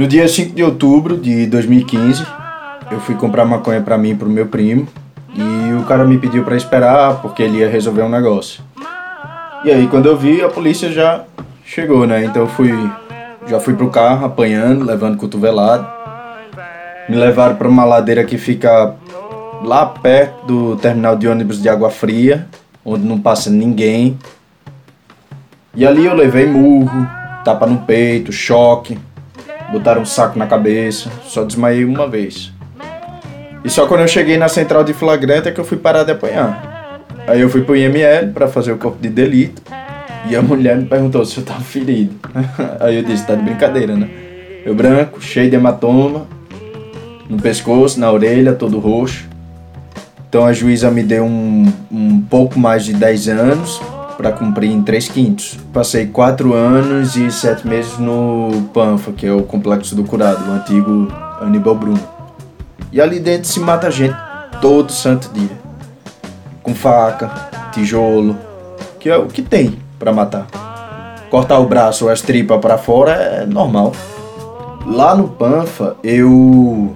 No dia 5 de outubro de 2015, eu fui comprar maconha para mim e pro meu primo. E o cara me pediu para esperar porque ele ia resolver um negócio. E aí quando eu vi, a polícia já chegou, né? Então eu fui já fui pro carro apanhando, levando cotovelado. Me levaram para uma ladeira que fica lá perto do terminal de ônibus de Água Fria, onde não passa ninguém. E ali eu levei murro, tapa no peito, choque, botaram um saco na cabeça, só desmaiei uma vez. E só quando eu cheguei na central de flagrante é que eu fui parar de apanhar. Aí eu fui pro IML para fazer o corpo de delito. E a mulher me perguntou se eu tava ferido. Aí eu disse, tá de brincadeira, né? Eu branco, cheio de hematoma, no pescoço, na orelha, todo roxo. Então a juíza me deu um, um pouco mais de 10 anos para cumprir em 3 quintos. Passei 4 anos e 7 meses no PANFA, que é o Complexo do Curado, o antigo Aníbal Bruno. E ali dentro se mata gente todo santo dia. Com faca, tijolo, que é o que tem para matar. Cortar o braço ou as tripas para fora é normal. Lá no Panfa, eu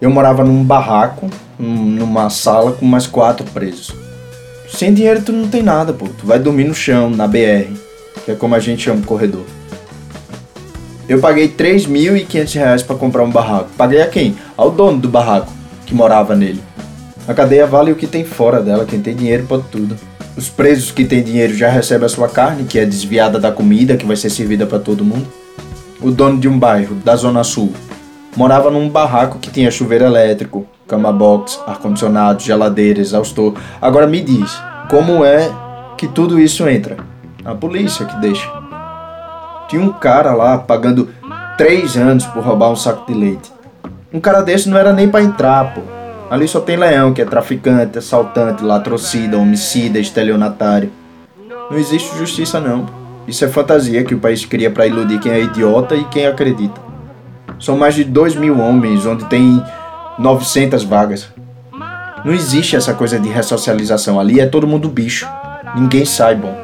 eu morava num barraco, numa sala com mais quatro presos. Sem dinheiro tu não tem nada, pô. Tu vai dormir no chão, na BR, que é como a gente chama o corredor. Eu paguei 3.500 reais para comprar um barraco. Paguei a quem? Ao dono do barraco, que morava nele. A cadeia vale o que tem fora dela, quem tem dinheiro pode tudo. Os presos que têm dinheiro já recebem a sua carne, que é desviada da comida que vai ser servida para todo mundo. O dono de um bairro, da Zona Sul, morava num barraco que tinha chuveiro elétrico, cama box, ar-condicionado, geladeira, exaustor. Agora me diz, como é que tudo isso entra? A polícia que deixa. Tinha um cara lá pagando três anos por roubar um saco de leite. Um cara desse não era nem para entrar, pô. Ali só tem leão, que é traficante, assaltante, latrocida, homicida, estelionatário. Não existe justiça não. Isso é fantasia que o país cria para iludir quem é idiota e quem acredita. São mais de 2 mil homens, onde tem 900 vagas. Não existe essa coisa de ressocialização. Ali é todo mundo bicho. Ninguém sai bom.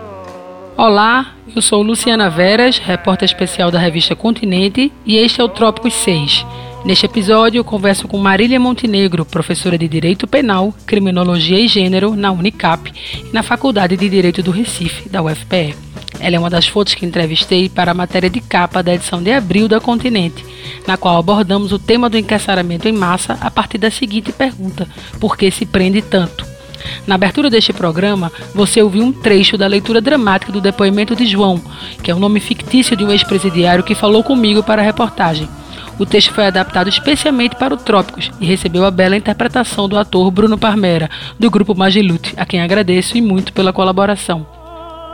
Olá, eu sou Luciana Veras, repórter especial da revista Continente, e este é o Trópicos 6 Neste episódio, eu converso com Marília Montenegro, professora de Direito Penal, Criminologia e Gênero na Unicap e na Faculdade de Direito do Recife, da UFPE. Ela é uma das fontes que entrevistei para a matéria de capa da edição de abril da Continente, na qual abordamos o tema do encarceramento em massa a partir da seguinte pergunta: por que se prende tanto? Na abertura deste programa, você ouviu um trecho da leitura dramática do depoimento de João, que é o nome fictício de um ex-presidiário que falou comigo para a reportagem. O texto foi adaptado especialmente para o Trópicos e recebeu a bela interpretação do ator Bruno Parmera, do grupo Magilute, a quem agradeço e muito pela colaboração.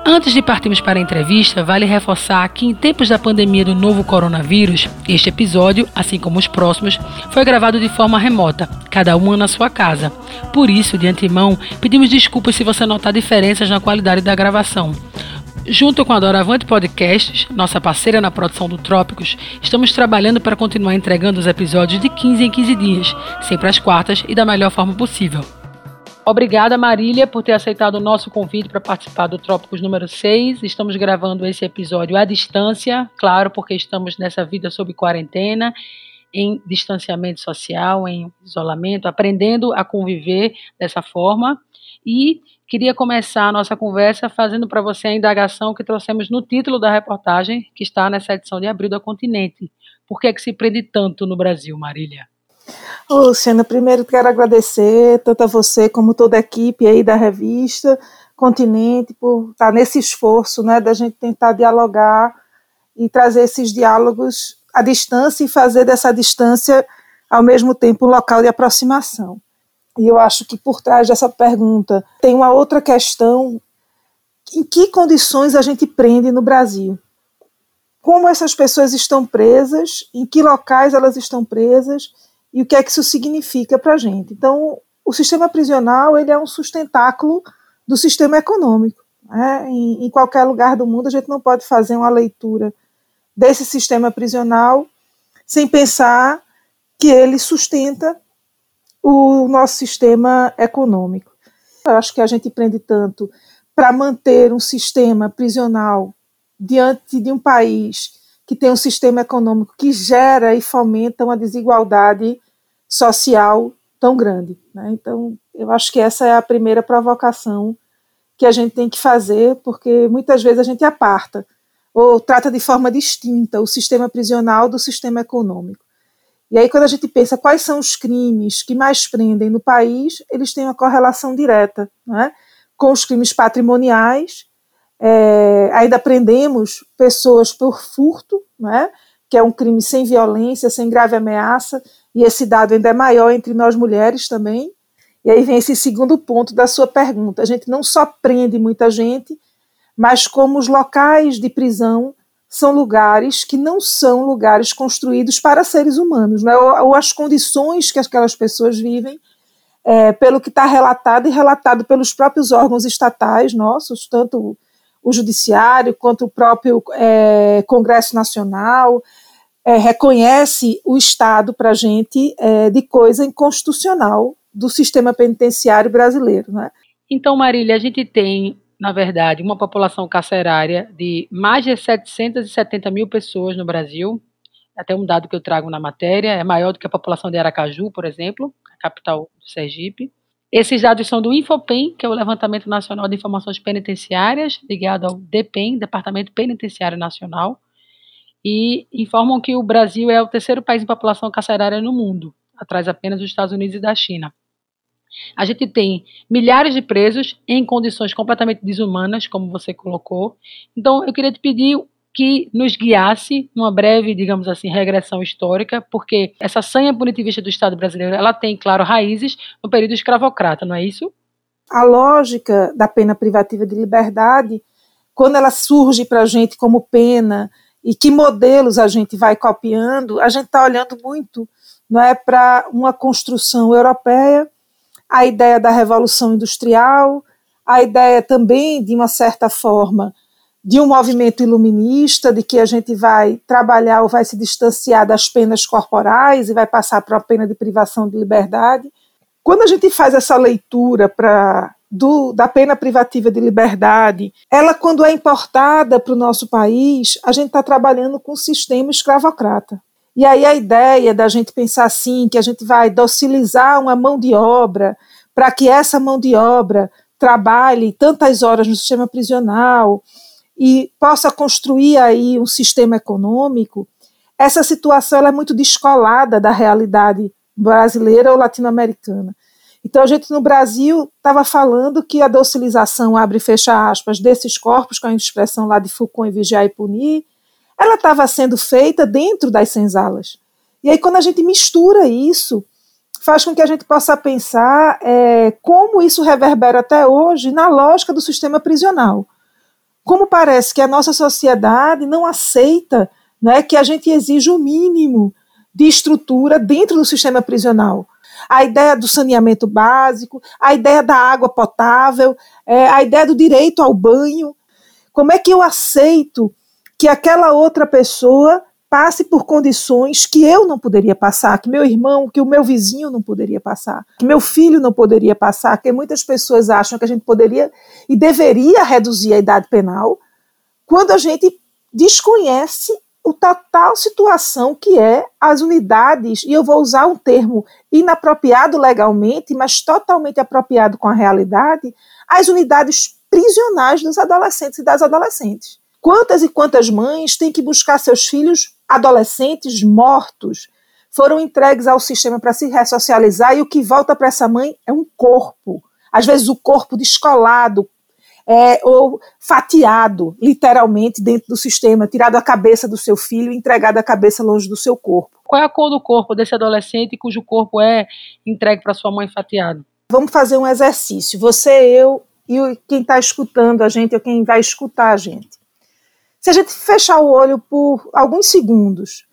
Antes de partirmos para a entrevista, vale reforçar que em tempos da pandemia do novo coronavírus, este episódio, assim como os próximos, foi gravado de forma remota, cada uma na sua casa. Por isso, de antemão, pedimos desculpas se você notar diferenças na qualidade da gravação. Junto com a Doravante Podcasts, nossa parceira na produção do Trópicos, estamos trabalhando para continuar entregando os episódios de 15 em 15 dias, sempre às quartas e da melhor forma possível. Obrigada, Marília, por ter aceitado o nosso convite para participar do Trópicos número 6. Estamos gravando esse episódio à distância, claro, porque estamos nessa vida sob quarentena, em distanciamento social, em isolamento, aprendendo a conviver dessa forma. E Queria começar a nossa conversa fazendo para você a indagação que trouxemos no título da reportagem, que está nessa edição de abril do Continente. Por que, é que se prende tanto no Brasil, Marília? Luciana, primeiro quero agradecer tanto a você como toda a equipe aí da revista Continente por estar nesse esforço né, da gente tentar dialogar e trazer esses diálogos à distância e fazer dessa distância, ao mesmo tempo, um local de aproximação. E eu acho que por trás dessa pergunta tem uma outra questão: em que condições a gente prende no Brasil? Como essas pessoas estão presas? Em que locais elas estão presas? E o que é que isso significa para a gente? Então, o sistema prisional ele é um sustentáculo do sistema econômico. Né? Em, em qualquer lugar do mundo, a gente não pode fazer uma leitura desse sistema prisional sem pensar que ele sustenta o nosso sistema econômico. Eu acho que a gente prende tanto para manter um sistema prisional diante de um país que tem um sistema econômico que gera e fomenta uma desigualdade social tão grande. Né? Então, eu acho que essa é a primeira provocação que a gente tem que fazer, porque muitas vezes a gente aparta ou trata de forma distinta o sistema prisional do sistema econômico. E aí, quando a gente pensa quais são os crimes que mais prendem no país, eles têm uma correlação direta né, com os crimes patrimoniais. É, ainda prendemos pessoas por furto, né, que é um crime sem violência, sem grave ameaça, e esse dado ainda é maior entre nós mulheres também. E aí vem esse segundo ponto da sua pergunta. A gente não só prende muita gente, mas como os locais de prisão são lugares que não são lugares construídos para seres humanos, né? ou, ou as condições que aquelas pessoas vivem, é, pelo que está relatado e relatado pelos próprios órgãos estatais nossos, tanto o Judiciário quanto o próprio é, Congresso Nacional, é, reconhece o Estado para a gente é, de coisa inconstitucional do sistema penitenciário brasileiro. Né? Então, Marília, a gente tem, na verdade, uma população carcerária de mais de 770 mil pessoas no Brasil. Até um dado que eu trago na matéria, é maior do que a população de Aracaju, por exemplo, a capital do Sergipe. Esses dados são do Infopen, que é o Levantamento Nacional de Informações Penitenciárias, ligado ao DEPEN, Departamento Penitenciário Nacional, e informam que o Brasil é o terceiro país em população carcerária no mundo, atrás apenas dos Estados Unidos e da China. A gente tem milhares de presos em condições completamente desumanas, como você colocou. Então, eu queria te pedir que nos guiasse numa breve, digamos assim, regressão histórica, porque essa sanha punitivista do Estado brasileiro, ela tem, claro, raízes no período escravocrata, não é isso? A lógica da pena privativa de liberdade, quando ela surge para a gente como pena e que modelos a gente vai copiando, a gente está olhando muito não é para uma construção europeia a ideia da revolução industrial, a ideia também, de uma certa forma, de um movimento iluminista, de que a gente vai trabalhar ou vai se distanciar das penas corporais e vai passar para a pena de privação de liberdade. Quando a gente faz essa leitura para do, da pena privativa de liberdade, ela, quando é importada para o nosso país, a gente está trabalhando com um sistema escravocrata. E aí a ideia da gente pensar assim, que a gente vai docilizar uma mão de obra para que essa mão de obra trabalhe tantas horas no sistema prisional e possa construir aí um sistema econômico, essa situação é muito descolada da realidade brasileira ou latino-americana. Então a gente no Brasil estava falando que a docilização abre e fecha aspas desses corpos com a expressão lá de Foucault em Vigiar e Punir, ela estava sendo feita dentro das senzalas. E aí, quando a gente mistura isso, faz com que a gente possa pensar é, como isso reverbera até hoje na lógica do sistema prisional. Como parece que a nossa sociedade não aceita né, que a gente exija o mínimo de estrutura dentro do sistema prisional. A ideia do saneamento básico, a ideia da água potável, é, a ideia do direito ao banho. Como é que eu aceito que aquela outra pessoa passe por condições que eu não poderia passar, que meu irmão, que o meu vizinho não poderia passar, que meu filho não poderia passar, que muitas pessoas acham que a gente poderia e deveria reduzir a idade penal, quando a gente desconhece o total situação que é as unidades, e eu vou usar um termo inapropriado legalmente, mas totalmente apropriado com a realidade, as unidades prisionais dos adolescentes e das adolescentes. Quantas e quantas mães têm que buscar seus filhos adolescentes mortos? Foram entregues ao sistema para se ressocializar e o que volta para essa mãe é um corpo. Às vezes o corpo descolado, é, ou fatiado, literalmente, dentro do sistema, tirado a cabeça do seu filho e entregado a cabeça longe do seu corpo. Qual é a cor do corpo desse adolescente cujo corpo é entregue para sua mãe fatiado? Vamos fazer um exercício. Você, eu e quem está escutando a gente, ou quem vai escutar a gente. Se a gente fechar o olho por alguns segundos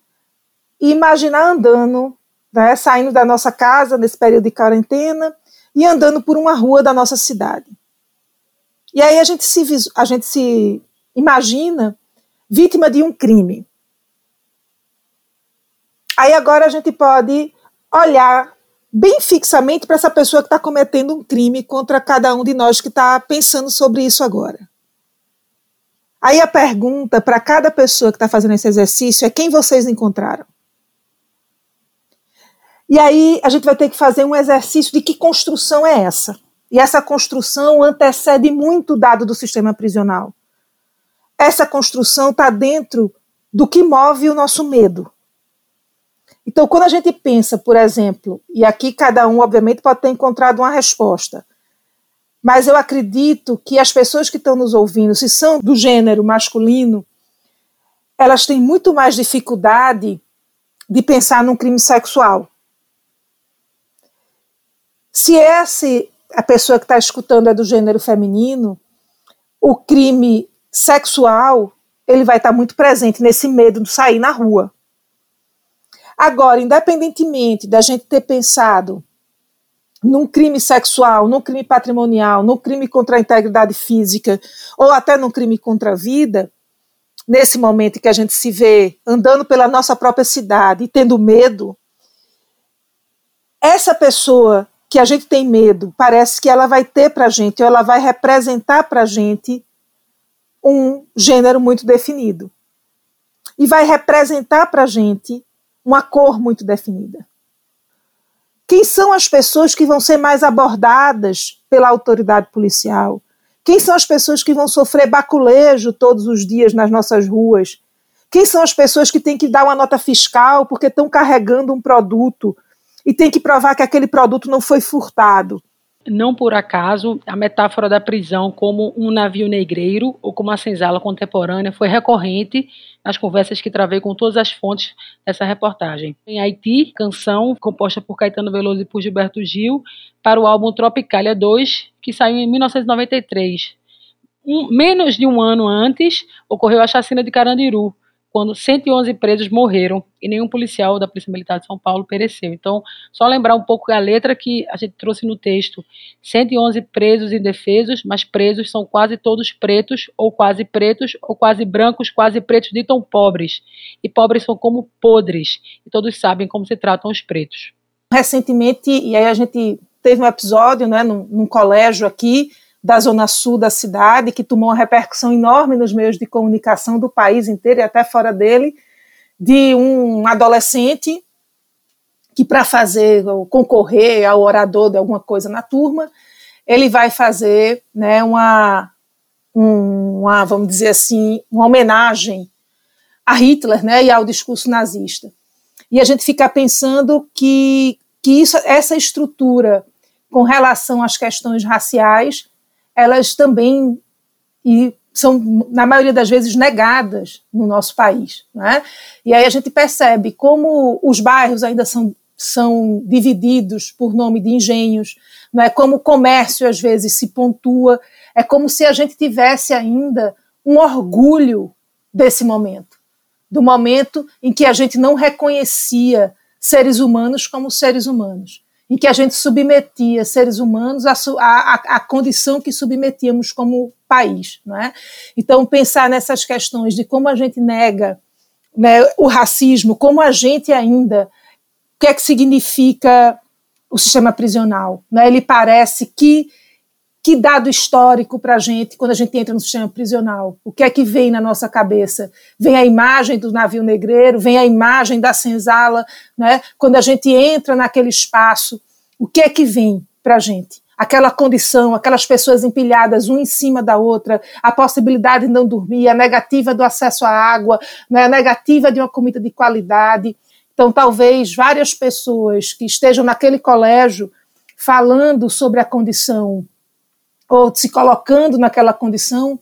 e imaginar andando, né, saindo da nossa casa nesse período de quarentena e andando por uma rua da nossa cidade. E aí a gente se, a gente se imagina vítima de um crime. Aí agora a gente pode olhar bem fixamente para essa pessoa que está cometendo um crime contra cada um de nós que está pensando sobre isso agora. Aí a pergunta para cada pessoa que está fazendo esse exercício é quem vocês encontraram. E aí a gente vai ter que fazer um exercício de que construção é essa. E essa construção antecede muito o dado do sistema prisional. Essa construção está dentro do que move o nosso medo. Então, quando a gente pensa, por exemplo, e aqui cada um, obviamente, pode ter encontrado uma resposta, mas eu acredito que as pessoas que estão nos ouvindo, se são do gênero masculino, elas têm muito mais dificuldade de pensar num crime sexual. Se essa a pessoa que está escutando é do gênero feminino, o crime sexual ele vai estar muito presente nesse medo de sair na rua. Agora, independentemente da gente ter pensado num crime sexual, num crime patrimonial, num crime contra a integridade física ou até num crime contra a vida, nesse momento que a gente se vê andando pela nossa própria cidade e tendo medo, essa pessoa que a gente tem medo, parece que ela vai ter para a gente, ou ela vai representar para a gente um gênero muito definido. E vai representar para a gente uma cor muito definida. Quem são as pessoas que vão ser mais abordadas pela autoridade policial? Quem são as pessoas que vão sofrer baculejo todos os dias nas nossas ruas? Quem são as pessoas que têm que dar uma nota fiscal porque estão carregando um produto e tem que provar que aquele produto não foi furtado? Não por acaso, a metáfora da prisão como um navio negreiro ou como uma senzala contemporânea foi recorrente nas conversas que travei com todas as fontes dessa reportagem. Em Haiti, canção composta por Caetano Veloso e por Gilberto Gil para o álbum Tropicália 2, que saiu em 1993. Um, menos de um ano antes, ocorreu a chacina de Carandiru, quando 111 presos morreram e nenhum policial da Polícia Militar de São Paulo pereceu. Então, só lembrar um pouco a letra que a gente trouxe no texto: 111 presos indefesos, mas presos são quase todos pretos, ou quase pretos, ou quase brancos, quase pretos, ditam pobres. E pobres são como podres, e todos sabem como se tratam os pretos. Recentemente, e aí a gente teve um episódio né, num, num colégio aqui, da zona sul da cidade, que tomou uma repercussão enorme nos meios de comunicação do país inteiro e até fora dele, de um adolescente que para fazer concorrer ao orador de alguma coisa na turma, ele vai fazer, né, uma, uma vamos dizer assim, uma homenagem a Hitler, né, e ao discurso nazista. E a gente fica pensando que que isso, essa estrutura com relação às questões raciais elas também e são, na maioria das vezes, negadas no nosso país. Né? E aí a gente percebe como os bairros ainda são, são divididos por nome de engenhos, né? como o comércio às vezes se pontua, é como se a gente tivesse ainda um orgulho desse momento, do momento em que a gente não reconhecia seres humanos como seres humanos em que a gente submetia seres humanos à, à, à condição que submetíamos como país. Não é? Então, pensar nessas questões de como a gente nega né, o racismo, como a gente ainda. O que é que significa o sistema prisional? Né? Ele parece que. Que dado histórico para a gente quando a gente entra no sistema prisional? O que é que vem na nossa cabeça? Vem a imagem do navio negreiro, vem a imagem da senzala, né? quando a gente entra naquele espaço, o que é que vem para a gente? Aquela condição, aquelas pessoas empilhadas uma em cima da outra, a possibilidade de não dormir, a negativa do acesso à água, né, a negativa de uma comida de qualidade. Então, talvez várias pessoas que estejam naquele colégio falando sobre a condição ou se colocando naquela condição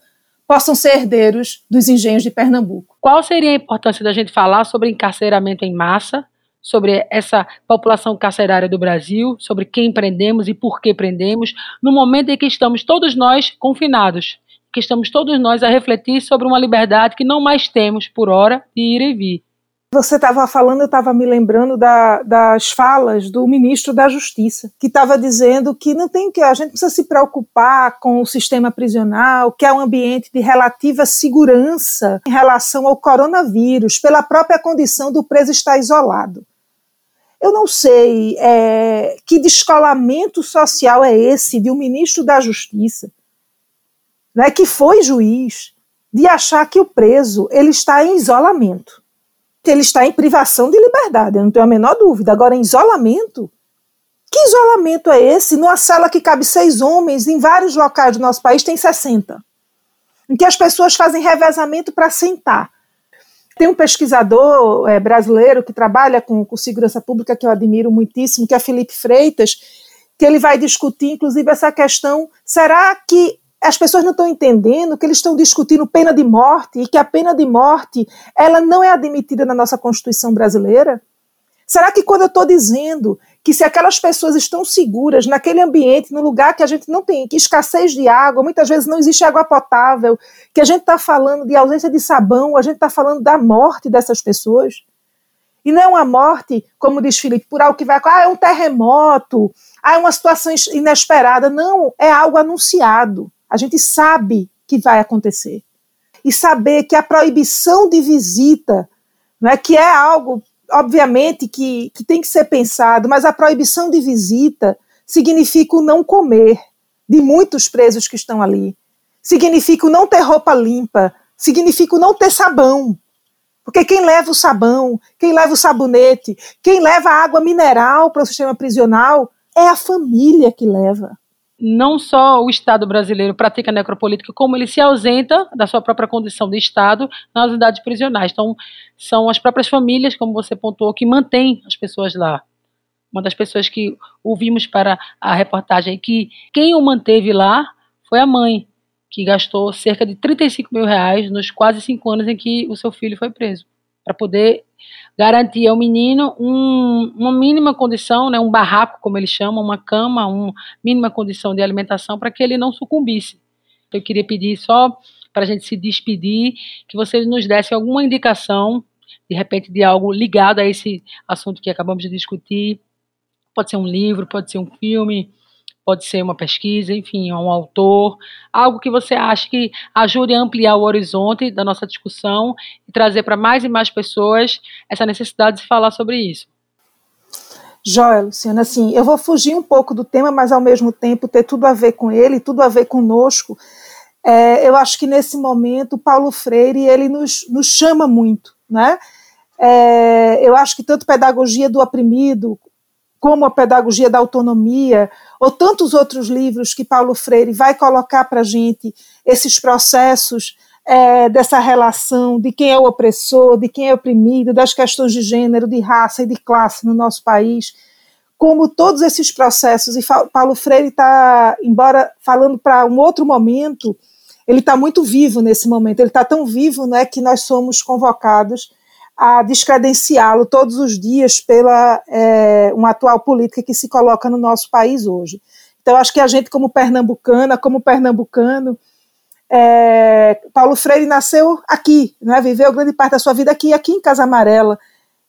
possam ser herdeiros dos engenhos de Pernambuco. Qual seria a importância da gente falar sobre encarceramento em massa sobre essa população carcerária do Brasil, sobre quem prendemos e por que prendemos, no momento em que estamos todos nós confinados, que estamos todos nós a refletir sobre uma liberdade que não mais temos por hora de ir e vir. Você estava falando, eu estava me lembrando da, das falas do ministro da Justiça, que estava dizendo que não tem que a gente precisa se preocupar com o sistema prisional, que é um ambiente de relativa segurança em relação ao coronavírus, pela própria condição do preso estar isolado. Eu não sei é, que descolamento social é esse de um ministro da Justiça, né, que foi juiz, de achar que o preso ele está em isolamento, ele está em privação de liberdade, eu não tenho a menor dúvida. Agora, em isolamento, que isolamento é esse? Numa sala que cabe seis homens, em vários locais do nosso país tem 60, em que as pessoas fazem revezamento para sentar. Tem um pesquisador é, brasileiro que trabalha com, com segurança pública que eu admiro muitíssimo, que é Felipe Freitas, que ele vai discutir, inclusive, essa questão: será que as pessoas não estão entendendo que eles estão discutindo pena de morte e que a pena de morte ela não é admitida na nossa Constituição brasileira? Será que quando eu estou dizendo que se aquelas pessoas estão seguras naquele ambiente, no lugar que a gente não tem, que escassez de água, muitas vezes não existe água potável, que a gente está falando de ausência de sabão, a gente está falando da morte dessas pessoas? E não é uma morte, como diz Felipe, por algo que vai. Ah, é um terremoto, ah, é uma situação inesperada. Não, é algo anunciado. A gente sabe que vai acontecer. E saber que a proibição de visita, não é que é algo, obviamente, que, que tem que ser pensado, mas a proibição de visita significa o não comer de muitos presos que estão ali. Significa o não ter roupa limpa, significa o não ter sabão. Porque quem leva o sabão, quem leva o sabonete, quem leva a água mineral para o sistema prisional é a família que leva não só o Estado brasileiro pratica necropolítica, como ele se ausenta da sua própria condição de Estado nas unidades prisionais. Então, são as próprias famílias, como você pontuou, que mantêm as pessoas lá. Uma das pessoas que ouvimos para a reportagem que quem o manteve lá foi a mãe, que gastou cerca de 35 mil reais nos quase cinco anos em que o seu filho foi preso, para poder garantir ao menino um, uma mínima condição, né, um barraco, como eles chamam, uma cama, uma mínima condição de alimentação para que ele não sucumbisse. Eu queria pedir só para a gente se despedir, que vocês nos dessem alguma indicação, de repente, de algo ligado a esse assunto que acabamos de discutir. Pode ser um livro, pode ser um filme, pode ser uma pesquisa, enfim, um autor, algo que você acha que ajude a ampliar o horizonte da nossa discussão e trazer para mais e mais pessoas essa necessidade de falar sobre isso. Joia, Luciana, assim, eu vou fugir um pouco do tema, mas ao mesmo tempo ter tudo a ver com ele, tudo a ver conosco. É, eu acho que nesse momento Paulo Freire ele nos, nos chama muito, né? É, eu acho que tanto pedagogia do oprimido como a pedagogia da autonomia, ou tantos outros livros que Paulo Freire vai colocar para a gente, esses processos é, dessa relação de quem é o opressor, de quem é oprimido, das questões de gênero, de raça e de classe no nosso país, como todos esses processos, e Paulo Freire está, embora falando para um outro momento, ele está muito vivo nesse momento, ele está tão vivo né, que nós somos convocados a descredenciá-lo todos os dias pela é, uma atual política que se coloca no nosso país hoje. Então, acho que a gente, como pernambucana, como pernambucano, é, Paulo Freire nasceu aqui, né, viveu grande parte da sua vida aqui, aqui em Casa Amarela,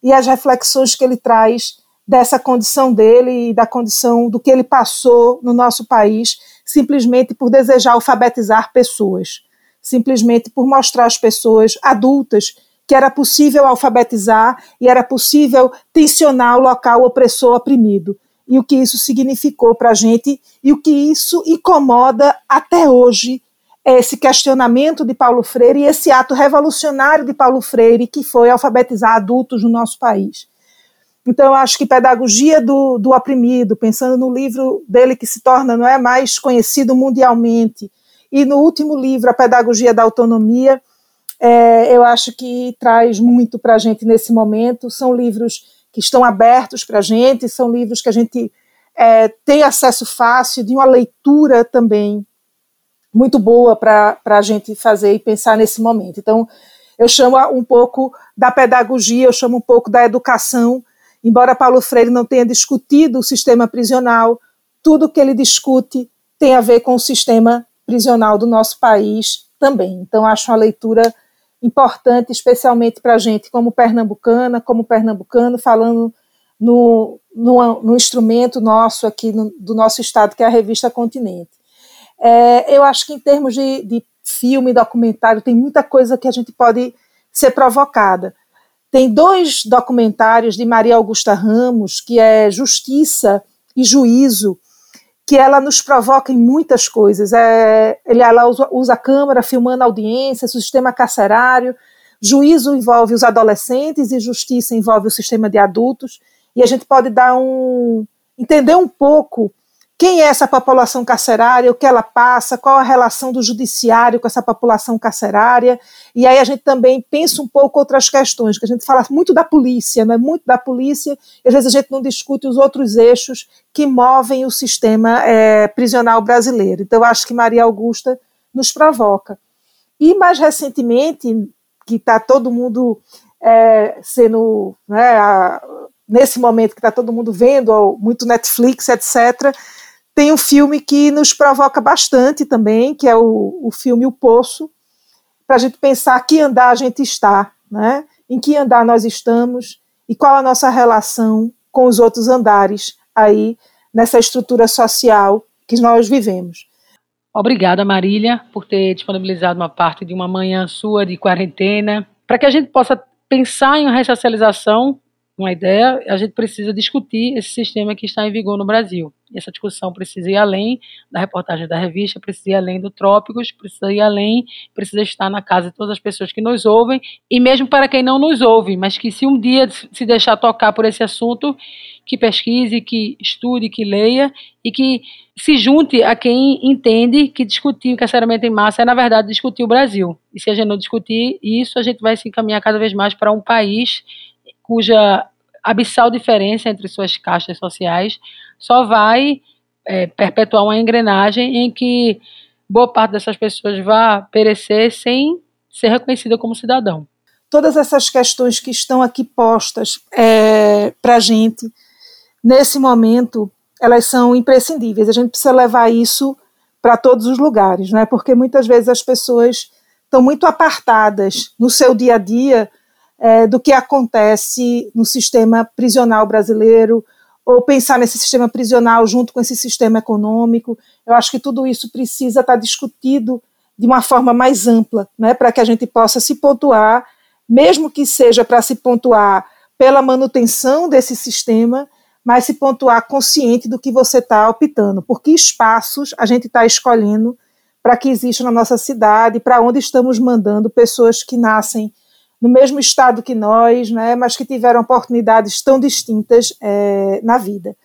e as reflexões que ele traz dessa condição dele e da condição do que ele passou no nosso país, simplesmente por desejar alfabetizar pessoas, simplesmente por mostrar às pessoas adultas que era possível alfabetizar e era possível tensionar o local opressor oprimido. E o que isso significou para a gente e o que isso incomoda até hoje é esse questionamento de Paulo Freire e esse ato revolucionário de Paulo Freire que foi alfabetizar adultos no nosso país. Então, acho que pedagogia do, do oprimido, pensando no livro dele que se torna não é mais conhecido mundialmente, e no último livro, A Pedagogia da Autonomia, é, eu acho que traz muito para a gente nesse momento. São livros que estão abertos para a gente, são livros que a gente é, tem acesso fácil, de uma leitura também muito boa para a gente fazer e pensar nesse momento. Então, eu chamo um pouco da pedagogia, eu chamo um pouco da educação, embora Paulo Freire não tenha discutido o sistema prisional, tudo que ele discute tem a ver com o sistema prisional do nosso país também. Então, acho uma leitura importante, especialmente para a gente como pernambucana, como pernambucano, falando no, no, no instrumento nosso aqui no, do nosso estado, que é a revista Continente. É, eu acho que em termos de, de filme, documentário, tem muita coisa que a gente pode ser provocada. Tem dois documentários de Maria Augusta Ramos, que é Justiça e Juízo, que ela nos provoca em muitas coisas. É, ela usa, usa a câmera filmando a audiência, o sistema carcerário, juízo envolve os adolescentes e justiça envolve o sistema de adultos, e a gente pode dar um entender um pouco quem é essa população carcerária, o que ela passa, qual a relação do judiciário com essa população carcerária. E aí a gente também pensa um pouco outras questões, que a gente fala muito da polícia, né? muito da polícia, e às vezes a gente não discute os outros eixos que movem o sistema é, prisional brasileiro. Então acho que Maria Augusta nos provoca. E mais recentemente, que está todo mundo é, sendo, né, a, nesse momento que está todo mundo vendo, muito Netflix, etc., tem um filme que nos provoca bastante também, que é o, o filme O Poço, para a gente pensar que andar a gente está, né? em que andar nós estamos e qual a nossa relação com os outros andares aí nessa estrutura social que nós vivemos. Obrigada, Marília, por ter disponibilizado uma parte de uma manhã sua de quarentena, para que a gente possa pensar em ressocialização, uma ideia, a gente precisa discutir esse sistema que está em vigor no Brasil. E essa discussão precisa ir além da reportagem da revista, precisa ir além do Trópicos, precisa ir além, precisa estar na casa de todas as pessoas que nos ouvem, e mesmo para quem não nos ouve, mas que se um dia se deixar tocar por esse assunto, que pesquise, que estude, que leia e que se junte a quem entende que discutir o encarceramento em massa é, na verdade, discutir o Brasil. E se a gente não discutir isso, a gente vai se encaminhar cada vez mais para um país cuja abissal diferença entre suas caixas sociais só vai é, perpetuar uma engrenagem em que boa parte dessas pessoas vai perecer sem ser reconhecida como cidadão. Todas essas questões que estão aqui postas é, para a gente, nesse momento, elas são imprescindíveis. A gente precisa levar isso para todos os lugares, né? porque muitas vezes as pessoas estão muito apartadas no seu dia a dia é, do que acontece no sistema prisional brasileiro, ou pensar nesse sistema prisional junto com esse sistema econômico. Eu acho que tudo isso precisa estar discutido de uma forma mais ampla, né, para que a gente possa se pontuar, mesmo que seja para se pontuar pela manutenção desse sistema, mas se pontuar consciente do que você está optando, por que espaços a gente está escolhendo para que exista na nossa cidade, para onde estamos mandando pessoas que nascem no mesmo estado que nós, né, mas que tiveram oportunidades tão distintas é, na vida.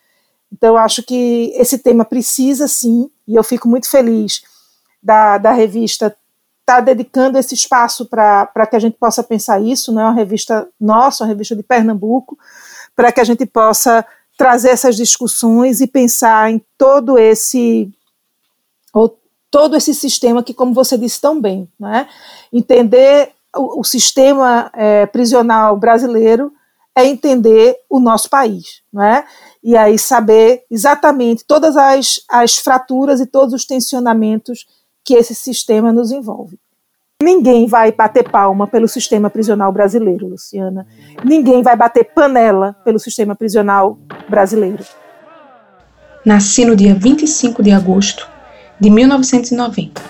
Então, acho que esse tema precisa sim, e eu fico muito feliz da, da revista estar tá dedicando esse espaço para que a gente possa pensar isso, não é uma revista nossa, uma revista de Pernambuco, para que a gente possa trazer essas discussões e pensar em todo esse ou todo esse sistema que, como você disse tão bem, né? entender o, o sistema é, prisional brasileiro é entender o nosso país, não é? E aí saber exatamente todas as, as fraturas e todos os tensionamentos que esse sistema nos envolve. Ninguém vai bater palma pelo sistema prisional brasileiro, Luciana. Ninguém vai bater panela pelo sistema prisional brasileiro. Nasci no dia 25 de agosto de 1990.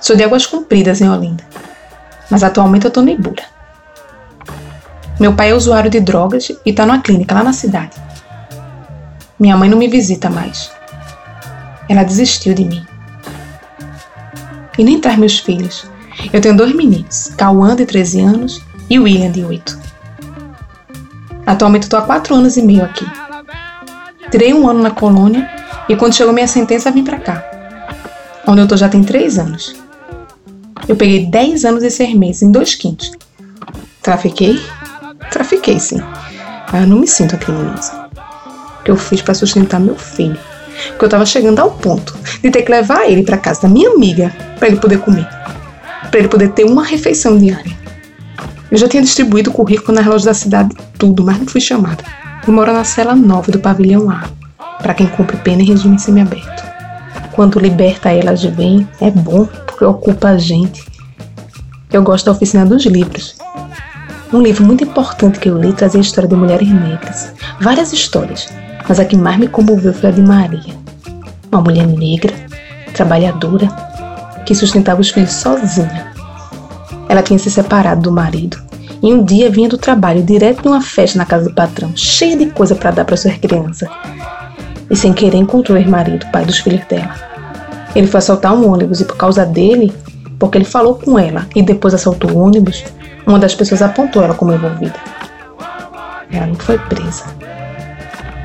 Sou de Águas Compridas, em Olinda mas atualmente eu tô no Ibura. Meu pai é usuário de drogas e tá numa clínica lá na cidade. Minha mãe não me visita mais. Ela desistiu de mim. E nem traz meus filhos. Eu tenho dois meninos, Cauã, de 13 anos, e William, de 8. Atualmente estou há 4 anos e meio aqui. Tirei um ano na colônia e quando chegou minha sentença vim para cá, onde eu tô já tem 3 anos. Eu peguei 10 anos e 6 meses em dois quintos. Trafiquei? Trafiquei, sim. Mas eu não me sinto a criminosa. O que eu fiz para sustentar meu filho. Porque eu tava chegando ao ponto de ter que levar ele para casa da minha amiga para ele poder comer. Para ele poder ter uma refeição diária. Eu já tinha distribuído o currículo nas lojas da cidade, tudo, mas não fui chamada. Eu moro na cela 9 do pavilhão A, para quem cumpre pena em regime semiaberto. Quando liberta elas de bem, é bom, preocupa a gente. Eu gosto da Oficina dos Livros. Um livro muito importante que eu li trazia a história de mulheres negras. Várias histórias, mas a que mais me comoveu foi a de Maria. Uma mulher negra, trabalhadora, que sustentava os filhos sozinha. Ela tinha se separado do marido e um dia vinha do trabalho direto de uma festa na casa do patrão, cheia de coisa para dar para suas crianças. E sem querer encontrou o ex-marido, pai dos filhos dela. Ele foi assaltar um ônibus e por causa dele, porque ele falou com ela e depois assaltou o ônibus, uma das pessoas apontou ela como envolvida. Ela não foi presa.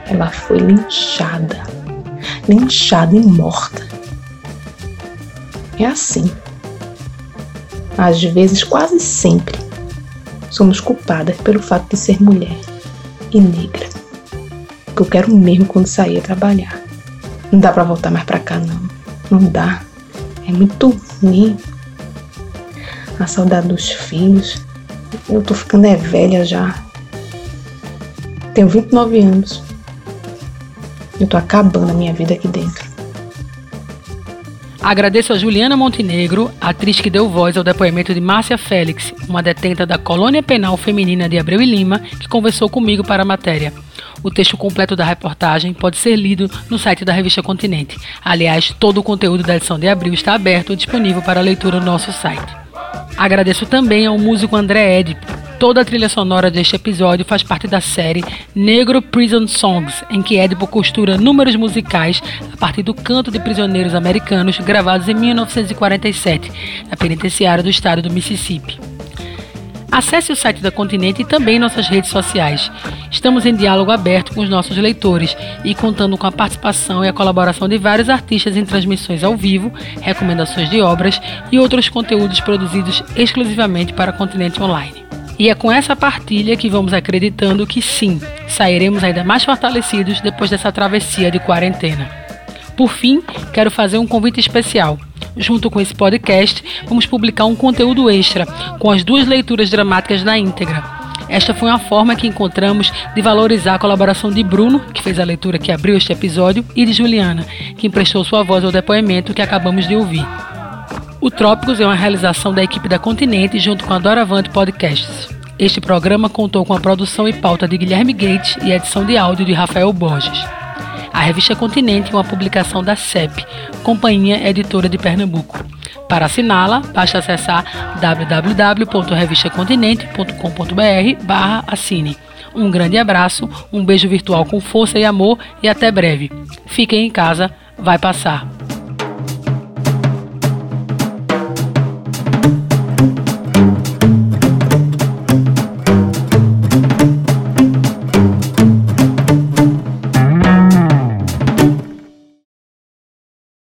Ela foi linchada. Linchada e morta. É assim. Às vezes, quase sempre, somos culpadas pelo fato de ser mulher e negra. Que eu quero mesmo quando sair a trabalhar. Não dá para voltar mais para cá não. Não dá. É muito ruim. A saudade dos filhos. Eu tô ficando é velha já. Tenho 29 anos. Eu tô acabando a minha vida aqui dentro. Agradeço a Juliana Montenegro, atriz que deu voz ao depoimento de Márcia Félix, uma detenta da Colônia Penal Feminina de Abreu e Lima, que conversou comigo para a matéria. O texto completo da reportagem pode ser lido no site da revista Continente. Aliás, todo o conteúdo da edição de abril está aberto e disponível para leitura no nosso site. Agradeço também ao músico André Edipo, Toda a trilha sonora deste episódio faz parte da série Negro Prison Songs, em que Edipo costura números musicais a partir do canto de prisioneiros americanos gravados em 1947, na penitenciária do estado do Mississippi. Acesse o site da Continente e também nossas redes sociais. Estamos em diálogo aberto com os nossos leitores e contando com a participação e a colaboração de vários artistas em transmissões ao vivo, recomendações de obras e outros conteúdos produzidos exclusivamente para a Continente Online. E é com essa partilha que vamos acreditando que sim, sairemos ainda mais fortalecidos depois dessa travessia de quarentena. Por fim, quero fazer um convite especial. Junto com esse podcast, vamos publicar um conteúdo extra com as duas leituras dramáticas na íntegra. Esta foi uma forma que encontramos de valorizar a colaboração de Bruno, que fez a leitura que abriu este episódio, e de Juliana, que emprestou sua voz ao depoimento que acabamos de ouvir. O Trópicos é uma realização da equipe da Continente junto com a Doravante Podcasts. Este programa contou com a produção e pauta de Guilherme Gates e edição de áudio de Rafael Borges. A revista Continente é uma publicação da CEP, Companhia Editora de Pernambuco. Para assiná-la, basta acessar www.revistacontinente.com.br assine. Um grande abraço, um beijo virtual com força e amor e até breve. Fiquem em casa, vai passar.